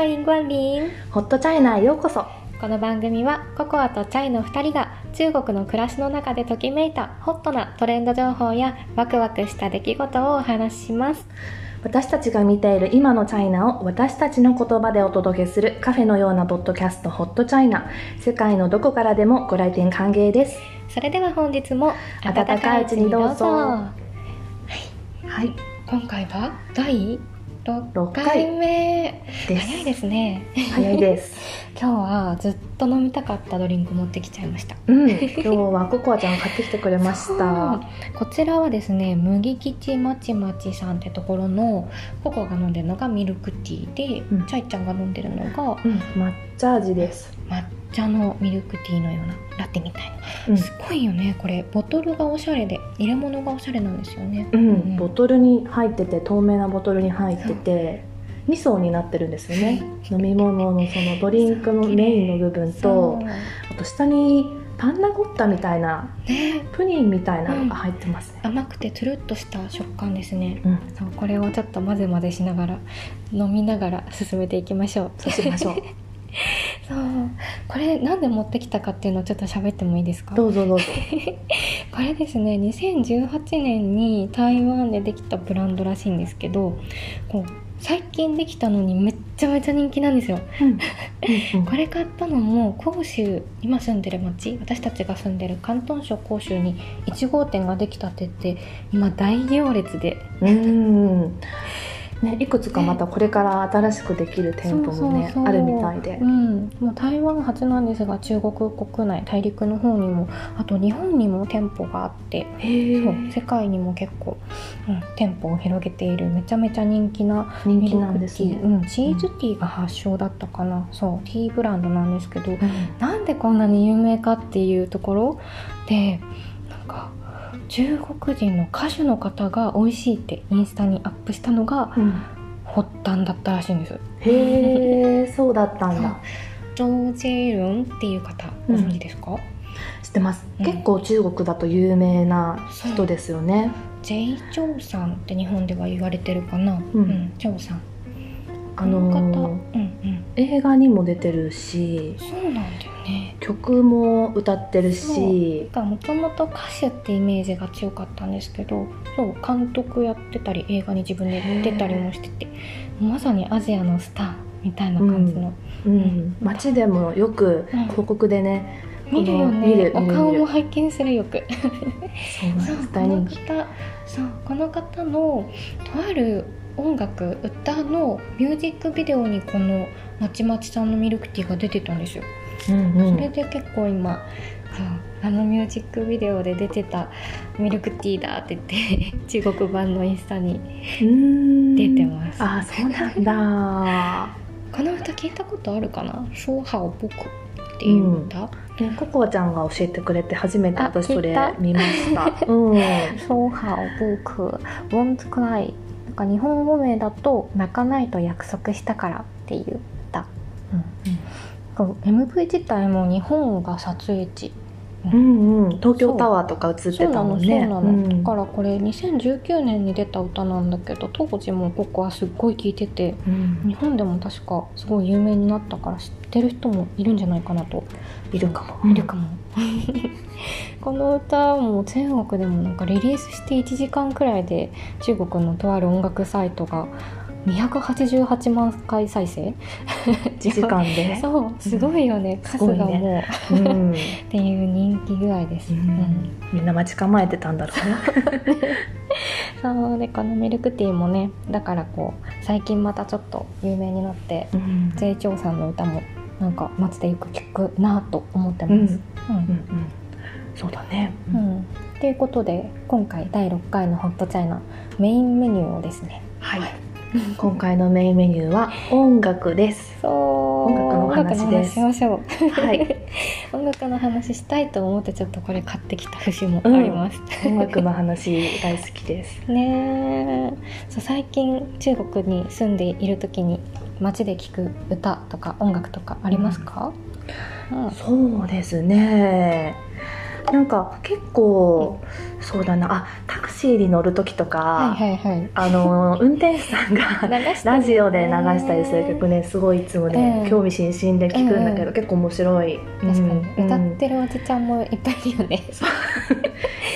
欢迎光臨ホットチャイナへようこそ。この番組はココアとチャイの2人が中国の暮らしの中でときめいたホットなトレンド情報やワクワクした出来事をお話しします。私たちが見ている今のチャイナを私たちの言葉でお届けするカフェのようなポッドキャストホットチャイナ。世界のどこからでもご来店歓迎です。それでは本日も温かいうちにどうぞ。はい。今回は第6 6回回目。です早いですね。早いです。今日はずっと飲みたかったドリンク持ってきちゃいました。うん。今日はココアちゃん買ってきてくれました。こちらはですね麦吉まちまちさんってところのココが飲んでるのがミルクティーで、うん。チャイちゃんが飲んでるのがうん。抹茶味です。抹茶のミルクティーのようなラテみたいな、うん。すごいよねこれ。ボトルがおしゃれで入れ物がおしゃれなんですよね。うん、ボトルに入ってて透明なボトルに入ってて2層になってるんですよね。飲み物のそのドリンクのメインの部分そとう。あと下にパンナコッタみたいなね。プリンみたいなのが入ってますね、甘くてつるっとした食感ですね。うん、そうこれをちょっと混ぜ混ぜしながら飲みながら進めていきましょう。そうしましょう そう。これなんで持ってきたかっていうのをちょっと喋ってもいいですか？どうぞどうぞ。これですね2018年に台湾でできたブランドらしいんですけどこう最近できたのにめっちゃめちゃ人気なんですよ。うん。これ買ったのも広州今住んでる町。私たちが住んでる広東省広州に1号店ができたって言って今大行列で。うんね、いくつかまたこれから新しくできる店舗もねあるみたいで。うん、もう台湾初なんですが中国国内大陸の方にもあと日本にも店舗があってへそう世界にも結構、うん、店舗を広げているめちゃめちゃ人気な人気なんですね。うん、チーズティーが発祥だったかな、そうティーブランドなんですけど、うん。なんでこんなに有名かっていうところで中国人の歌手の方が美味しいってインスタにアップしたのがうん。発端だったらしいんです。へえそうだったんだ。ジョー・ジェイルンっていう方ご存知ですか、知ってます、うん。結構中国だと有名な人ですよね。ジェイ・チョウさんって日本では言われてるかな、うん。チョウさん。あの方、ーうんうん。映画にも出てるし。そうなんだよね曲も歌ってるし。もともと歌手ってイメージが強かったんですけどそう監督やってたり映画に自分で出たりもしててまさにアジアのスターみたいな感じの、うん、街でもよくうん。広告でね、見るよこの見ねる見る見る。お顔も拝見するよく。そうなんです。そうこの方そうこの方のとある音楽歌のミュージックビデオにこのまちまちさんのミルクティーが出てたんですよ、うんうん。それで結構今そうあのミュージックビデオで出てたミルクティーだって言って 中国版のインスタにうん。出てます。あそうなんだ。この歌聞いたことあるかな「ソーハオ僕」っていう歌、ね、ココアちゃんが教えてくれて初めてあ私それ見ました。うん。そうはお僕 won't cry なんか日本語名だと泣かないと約束したからっていう歌、こう MV 自体も日本が撮影地。うんうん。東京タワーとか映ってたもんね。そう。なのそうなの、だからこれ2019年に出た歌なんだけど当時もここはすっごい聴いててうん。日本でも確かすごい有名になったから知ってる人もいるんじゃないかなと。いるかも。いるかも、この歌も中国でもなんかリリースして1時間くらいで中国のとある音楽サイトが288万回再生？1 時間で？そうすごいよね、すごい数がもねう、うん。っていう人気具合です、ううんんみんな待ち構えてたんだろうね。そうでこのミルクティーもねだからこう最近またちょっと有名になってうんジェイチョウさんの歌もなんか街でよく聞くなと思ってうん。うんます、うんうん。そうだね。うん、ということで今回第6回のホットチャイナメインメニューをですねはい。今回のメインメニューは音楽です。そう音楽のお話でしましょうはい。音楽の話したいと思ってちょっとこれ買ってきた節もあります、音楽の話大好きです。ねえそう最近中国に住んでいる時に街で聴く歌とか音楽とかありますか、うんそうですね。なんか結構、そうだな。あタクシーに乗る時とか、はいはいはい。あの運転手さんがラジオで流したりする曲ねすごいいつもね、うん。興味津々で聞くんだけど、うん結構面白い。確かに、うん歌ってるおじちゃんもいっぱいいるよね、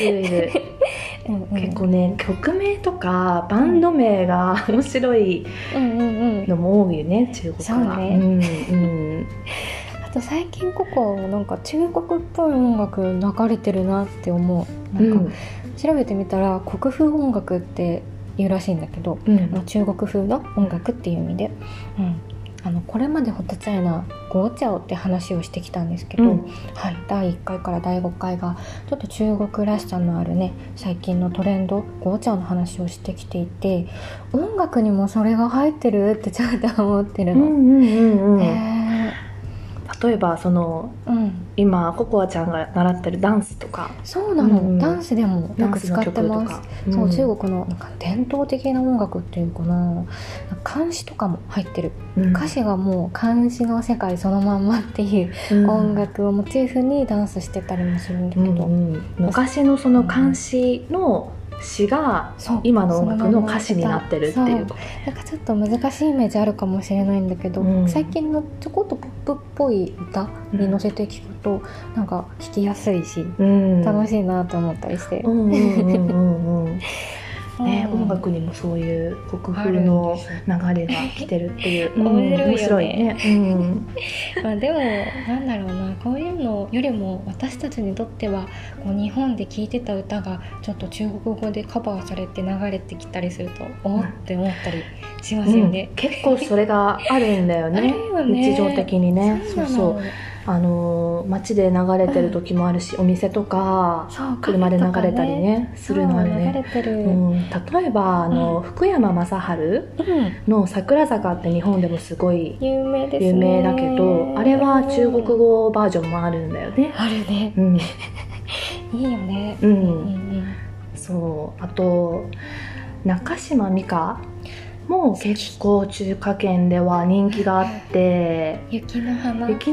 いるいる。うんうん、結構ね曲名とかバンド名が面白いうんうんうん。のも多いよね中国は。そうね。うんうん。あと最近ここなんか中国っぽい音楽流れてるなって思う。なんか調べてみたら国風音楽っていうらしいんだけど、うん。中国風の音楽っていう意味で、うん、あのこれまでホットチャイナゴーチャオって話をしてきたんですけど、うん。はい、第1回から第5回がちょっと中国らしさのあるね最近のトレンドゴーチャオの話をしてきていて音楽にもそれが入ってるってちょっと思ってるの。うんうんうんうん。へ例えばそのーうん。今ココアちゃんが習ってるダンスとか。そうなの、うんダンスでもよく使ってます。そう、ん。中国のなんか伝統的な音楽っていうかな。漢詩とかも入ってる、うん。歌詞がもう漢詩の世界そのまんまっていううん。音楽をモチーフにダンスしてたりもするんだけど、昔のその漢詩の詩が今の音楽の歌詞になってるっていうなんかちょっと難しいイメージあるかもしれないんだけど、うん。最近のちょこっとポップっぽい歌に乗せて聞くと、なんか弾きやすいしうん。楽しいなと思ったりして、うんうんうんうんうん ね、うん。音楽にもそういう国風の流れが来てるっていう、う ん面白いよね。うん。まあでもなんだろうなこういうのよりも私たちにとってはこう日本で聴いてた歌がちょっと中国語でカバーされて流れてきたりするとおっって思ったりしますよね。結構それがあるんだよね。ね。日常的にね。そうそうあのー街で流れてる時もあるし、お店とか車で流れたりねカフェとかするのあるそう流れね、ううん。ん、例えばあの、福山雅治の「桜坂」って日本でもすごい有名ですね。有名だけど、あれは中国語バージョンもあるんだよね。あるね。うん、いいよね。う、うんんそう。あと中島美嘉も結構中華圏では人気があって。雪の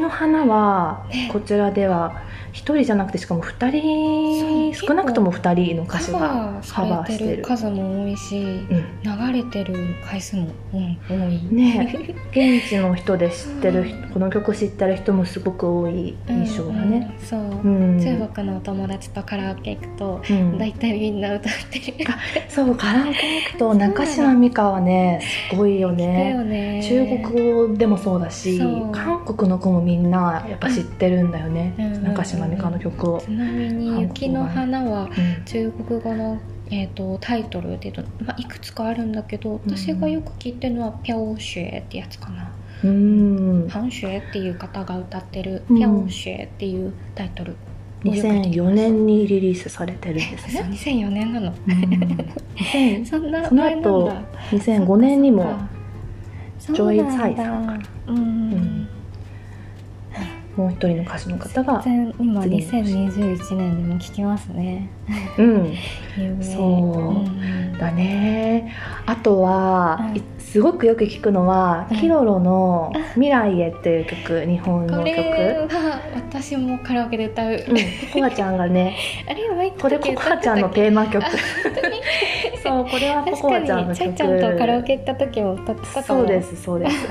花はね。こちらでは一人じゃなくてしかも二人そう少なくとも二人の歌手カがバカバーしてるる数も多いし、うん。流れてる回数も、うん、多い。ね 現地の人で知ってる人この曲知ってる人もすごく多い印象だね。うんそう、うん。中国のお友達とカラオケ行くとうん。大体みんな歌ってる。そうカラオケ行くと中島美嘉はねすごいよだねよね。中国語でもそうだしそう。韓国の子もみんなやっぱ知ってるんだよね、うん。中島美嘉の曲を、ちなみに「雪の花」は中国語の、えー、とタイトルでまあ、いくつかあるんだけどうん。私がよく聞いてるのは「ピャオシュエ」ってやつかな。うん。うんハンシュエっていう方が歌ってる「うん。ピャオシュエ」っていうタイトル。2004年にリリースされてるんですね、2004年なの。うん。2000 そんなその後だ。2005年にもジョイ・ツァイさんか。うん、んもう一人の歌手の方が、今次に2021年でも聞きますね。うん、そううんだね。あとは、うん。いすごくよく聞くのは、うん。キロロの「未来へ」っていう曲日本のこ曲私もカラオケで歌う、うん、ココアちゃんがね あれ前これココアちゃんのテーマ曲 そうこれはコ確コアちゃんのかにちゃ曲。いちゃんとカラオケ行った時も歌ってたかもそうですそうです。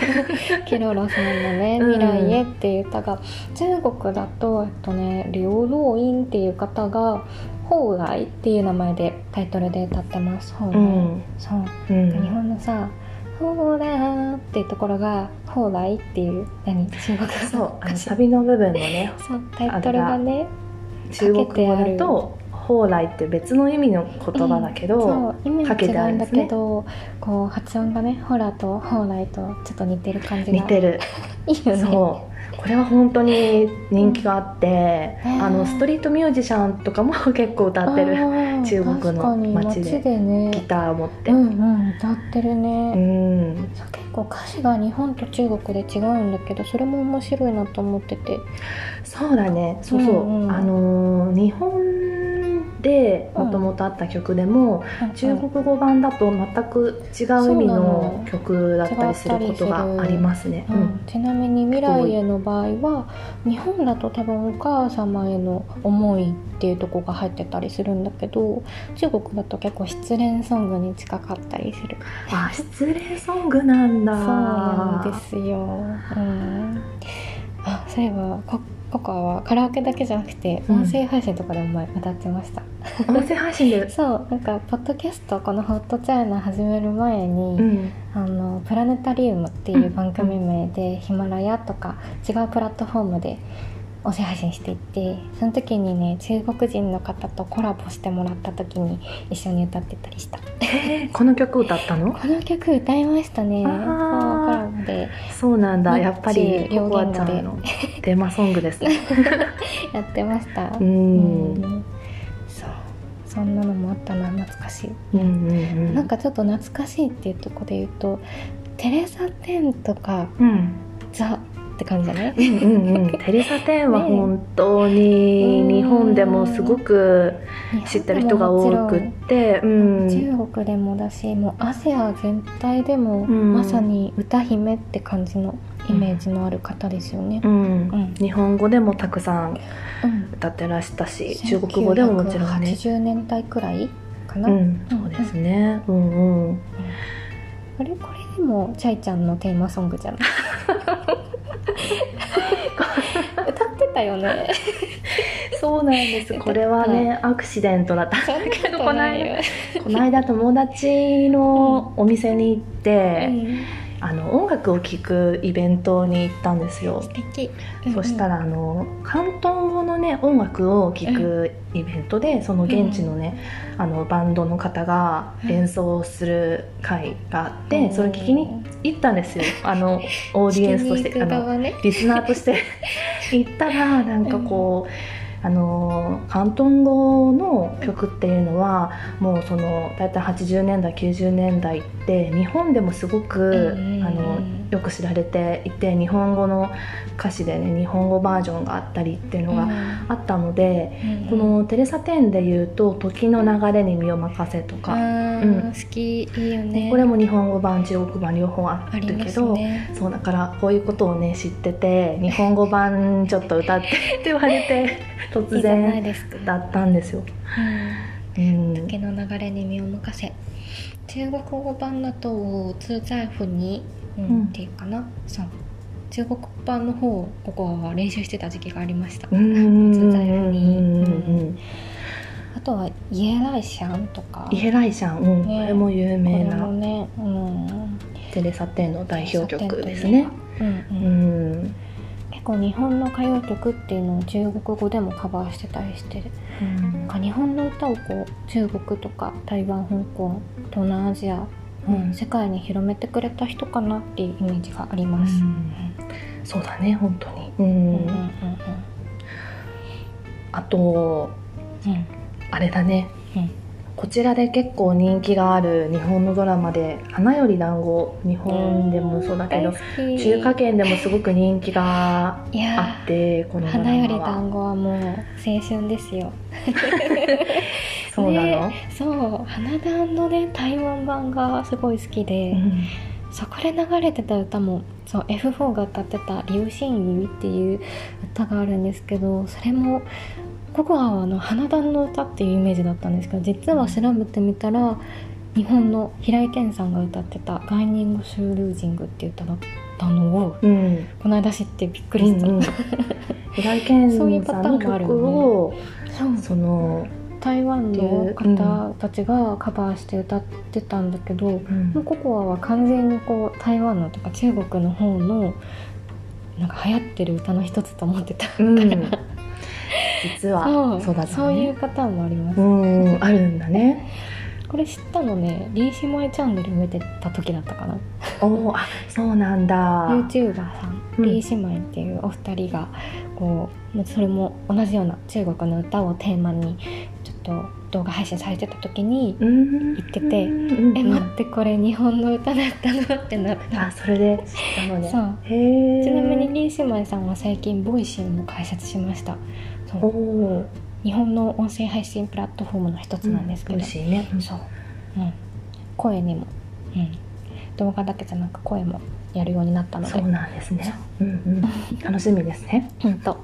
ケロロさんのね「うん未来へ」っていう歌が、中国だとえっとね劉老院っていう方が「蓬莱」っていう名前でタイトルで歌ってます。蓬莱、うん、そう。うん、日本のさ「ほら」っていうところが「蓬莱」っていう何？中国語。そうあのサビの部分のねそうタイトルがね中国語だと「蓬莱」って別の意味の言葉だけど、そう意味違うんだるんですね、こう発音がね「ほら」と「蓬莱」とちょっと似てる感じが似てるいいよねそうこれは本当に人気があって、うんあのストリートミュージシャンとかも結構歌ってる中国の街でギターを持って、うんうん歌ってるうね、ん結構歌詞が日本と中国で違うんだけどそれも面白いなと思っててそうだねそうそう、うんうんあの日本でうんもともとあった曲でも、うん。中国語版だと全く違う意味の曲だったりすることがありますね。ちなみに未来への場合は日本だと多分お母様への思いっていうとこが入ってたりするんだけど中国だと結構失恋ソングに近かったりする。あ失恋ソングなんだ。そうなんですよ、うん、あそういえばコココアはカラオケだけじゃなくてうん。音声配信とかでも前歌ってました、音声配信で？そうなんかポッドキャストこの「ホットチャイナ」始める前に、うん。あのプラネタリウムっていう番組名で、ヒマラヤとか違うプラットフォームで音声配信していてその時にね中国人の方とコラボしてもらった時に一緒に歌ってたりした。え ーこの曲歌ったの？この曲歌いましたね。あそうーコラボで。そうなんだ。やっぱり両ココアちゃんのテーマソングですね。やってました。ううん。んそう。そんなのもあったな懐かしい、うんうんうん。なんかちょっと懐かしいっていうところで言うとテレサ・テンとかうん。ザって感じじゃないうんうんうん、テレサ・テンはね本当に日本でもすごく知ってる人が多くって、うん、中国でもだしもうアジア全体でも、うん。まさに歌姫って感じのイメージのある方ですよね。う。ん。うん。日本語でもたくさんうん。歌ってらしたし中国語でももちろんね、1980年代くらいかな。うん、そうですね、うん。うん、あれ？これでもチャイちゃんのテーマソングじゃない？歌ってたよね。そうなんですこれはね、アクシデントだったんだけどこの間よ。この間友達のお店に行って、うんあの音楽を聴くイベントに行ったんですよ。素敵。そしたらあの広東語のね音楽を聴くイベントでその現地のね、あのバンドの方が演奏する会があって、うん。それ聞きに行ったんですよ。あのオーディエンスとして聞きに行くあの。リスナーとして。行ったらなんかこう、あの広東語の曲っていうのはもうその大体80年代90年代って日本でもすごく、うん。あのよく知られていて日本語の歌詞でね日本語バージョンがあったりっていうのがあったので、このテレサ・テンで言うと「時の流れに身を任せ」とか、うん好きいいよね。これも日本語版中国版両方あるけど、ね。そうだからこういうことをね知ってて日本語版ちょっと歌ってって言われて 突然。だったんですよ。うんうん、時の流れに身を任せ中国語版だと「通在譜に」うん。うんっていうかなそう。中国版の方ここは練習してた時期がありました、うん。うん通在譜に、うんうんうんあとは「イエライシャン」とか。イエライシャン、うん。ね。これも有これ名なもね、うん、テレサ・テンの代表曲ですね。うんううん。ん結構日本の歌謡曲っていうのを中国語でもカバーしてたりしてなんか日本の歌をこう中国とか台湾香港東南アジア、うん。うん世界に広めてくれた人かなっていうイメージがあります。そうだね本当に、ううんんうんうん。あとうん。あれだね。うんこちらで結構人気がある日本のドラマで「花より団子」日本でもそうだけど中華圏でもすごく人気があってこのードラマは。花より団子はもう青春ですよ。そうなの、ねそう花団のね台湾版がすごい好きで、うん。そこで流れてた歌もそう F4 が歌ってた「流星雨」っていう歌があるんですけどそれもココアはあの花壇の歌っていうイメージだったんですけど実は調べてみたら日本の平井堅さんが歌ってた「ガイニング・シュールージング」っていう歌だったのをうん。この間知ってびっくりした、うんうん。平井堅さんの曲をそう。その、台湾の方たちがカバーして歌ってたんだけど、うん。もうココアは完全にこう台湾のとか中国の方のなんか流行ってる歌の一つと思ってたから、うん実はそうだったそういうねパターンもあります、うんあるんだね。これ知ったのねリー姉妹チャンネル見てた時だったかな。おーあそうなんだ。YouTuber さん、うん。リー姉妹っていうお二人がこうそれも同じような中国の歌をテーマにちょっと動画配信されてた時にうん。言っててうんえ待ってこれ日本の歌だったのってなったあそれで知ったのね。そう。ちなみにリー姉妹さんは最近ボイシーも開設しましたそう。日本の音声配信プラットフォームの一つなんですけど、美味しいね、うん。そう、うん、声にも、うん、動画だけじゃなく声もやるようになったので。そうなんですね。う。んうん。楽しみですね。うんと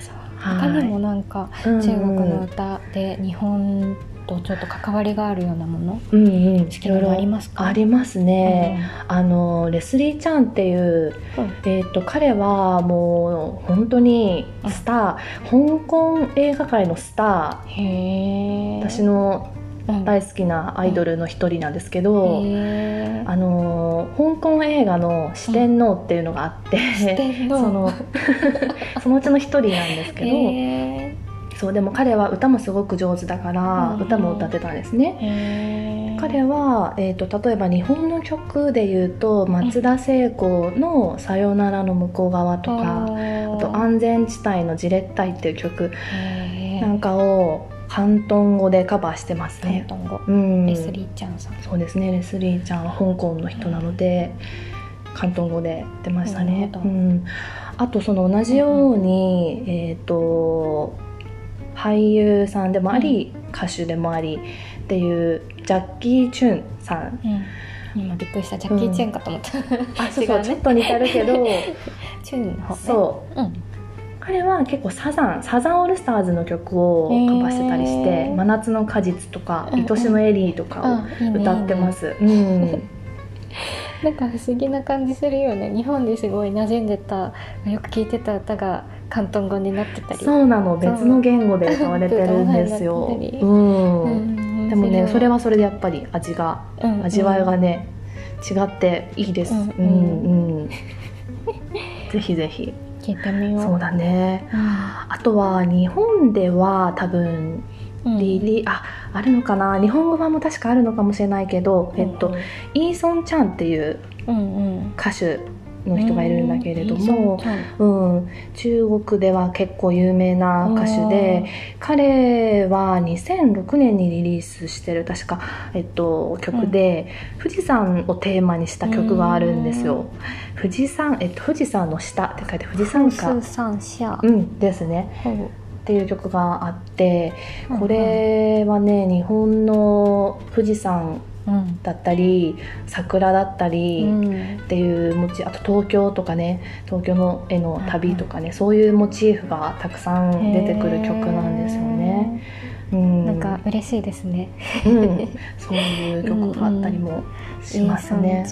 そう。他にもなんか中中国の歌で日本とちょっと関わりがあるようなもの？うんうん。好きなのありますか？ありますね、あのレスリー・チャンっていう、うん。えー、と彼はもう本当にスター、香港映画界のスタへえー。私のうん。大好きなアイドルの一人なんですけど、へあの香港映画の四天王っていうのがあって、ー その そのうちの一人なんですけど、へそうでも彼は歌もすごく上手だから、うん。歌も歌ってたんですね。彼は、えー、と例えば日本の曲で言うと松田聖子の「さよならの向こう側」とか、あと「安全地帯のじれったい」っていう曲なんかを広東語でカバーしてますね。広東語。うん、レスリーちゃんさん。そうですね。レスリーちゃんは香港の人なので、広東語でやってましたね。うん、あとその同じように、えっ、と俳優さんでもあり、歌手でもありっていうジャッキー・チュンさん。うん。今びっくりした。ジャッキー・チェンかと思った、あそうそう、ね。ちょっと似てるけど チュンの方ね。そう。うん。彼は結構サザンサザンオールスターズの曲をカバーしてたりしてへ「ー。真夏の果実」とか「うんうん。愛しのエリー」とかを歌ってます。うん。なんか不思議な感じするよね。日本ですごい馴染んでたよく聴いてた歌が広東語になってたりそうなの別の言語で歌われてるんですよ。そうん。うん。でもねそれは、はそれでやっぱり味がうん。味わいがね違っていいです。うん。うん。うん ぜひぜひ。聞いてみよう。そうだね。あとは日本では多分うん。リリああるのかな？日本語版も確かあるのかもしれないけど、えっと、イーソン・チャンっていう歌手の人がいるんだけれどもンちゃんうん、中国では結構有名な歌手で彼は2006年にリリースしてる確か、えっと、曲で、富士山をテーマにした曲があるんですよ。富士山、えっと、富士山の下って書いて富士山富下士山下うんですね。っていう曲があってこれはね日本の富士山うんだったり桜だったり、うん。っていうモチあと東京とかね東京の絵の旅とかね、そういうモチーフがたくさん出てくる曲なんですよね。うん、なんか嬉しいですね。うん、そういう曲があったりもしますね。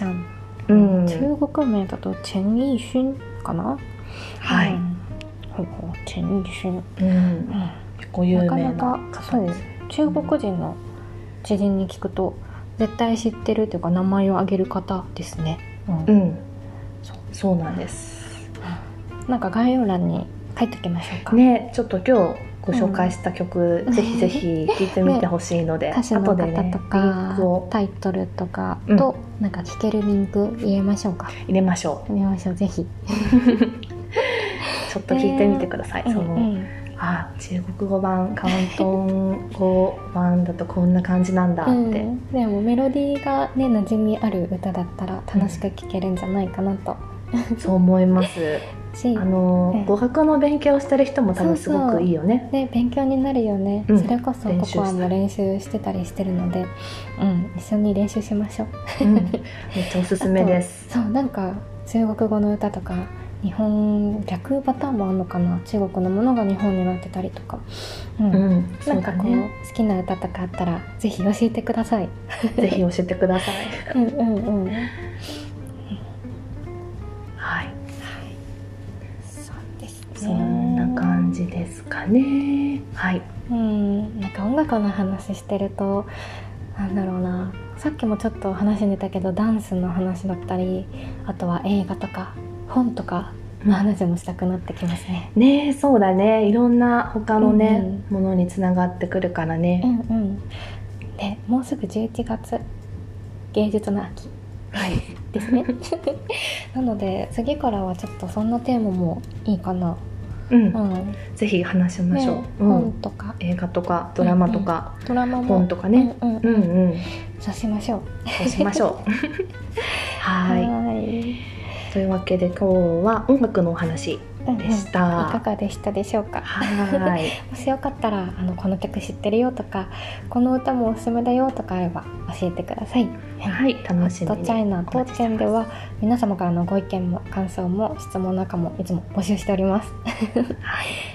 中国名だとチェン・イーシュンかな？はい。うん。ほうほうチェン・イーシュン。うん、結構有なか名ななかそうです。中国人の知人に聞くと絶対知ってるというか名前を挙げる方ですね。うんうん、そうそうなんです。なんか概要欄に書いておきましょうか。ね、ちょっと今日ご紹介した曲、ぜひぜひ聴いてみてほしいので、歌手の方とリンか、クをタイトルとかと、なんか聞けるリンク入れましょうか。入れましょう。入れましょうぜひ。ちょっと聞いてみてください。その、うんうんあ中国語版広東語版だとこんな感じなんだって、うん、でもメロディーがね馴染みある歌だったら楽しく聴けるんじゃないかなと、そう思います。しあのええ語学の勉強してる人も多分すごくいいよね。ね勉強になるよね、うん。それこそココアも練習して。たりしてるので、うん、一緒に練習しましょう。うん。めっちゃおすすめです。そうなんか中国語の歌とか日本逆パターンもあるのかな？中国のものが日本になってたりとか、うん。うん。そなんかこう、ね。好きな歌とかあったらぜひ教えてください。ぜひ教えてください。うんうんうん。はい。そうですね。そんな感じですかね。はい。うん、なんか音楽の話してるとなんだろうな。さっきもちょっと話に出たけどダンスの話だったりあとは映画とか本とかの話もしたくなってきますね。ねそうだね。いろんな他のね、ものにつながってくるからうね、んうん、でもうすぐ11月芸術の秋。はい。ですね。なので次からはちょっとそんなテーマもいいかな。うん。うん、ぜひ話しましょう、ねうん。本とか。映画とかドラマとか、ドラマも。本とかね、うんうん。うんうん。そうしましょう。そうしましょう。はい。はいというわけで今日は音楽のお話でした、いかがでしたでしょうか？はい。もしよかったらあのこの曲知ってるよとかこの歌もおすすめだよとかあれば教えてください。はい楽しみに。ホットチャイナ当店では皆様からのご意見も感想も質問なんかもいつも募集しております。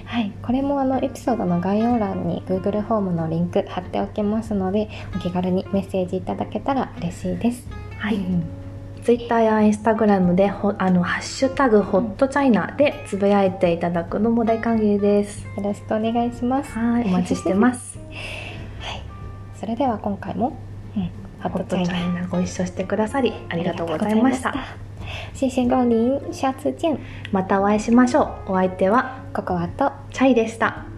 はい、これもあのエピソードの概要欄に Google フォームのリンク貼っておきますのでお気軽にメッセージいただけたら嬉しいです。はい。うんツイッターやインスタグラムでほあのハッシュタグホットチャイナでつぶやいていただくのも大歓迎です。よろしくお願いします。はい、お待ちしてます。はい、それでは今回も、うん、ホホットチャイナャイナご一緒してくださりありがとうございました。谢谢光临，下次见。またお会いしましょう。お相手はココアとチャイでした。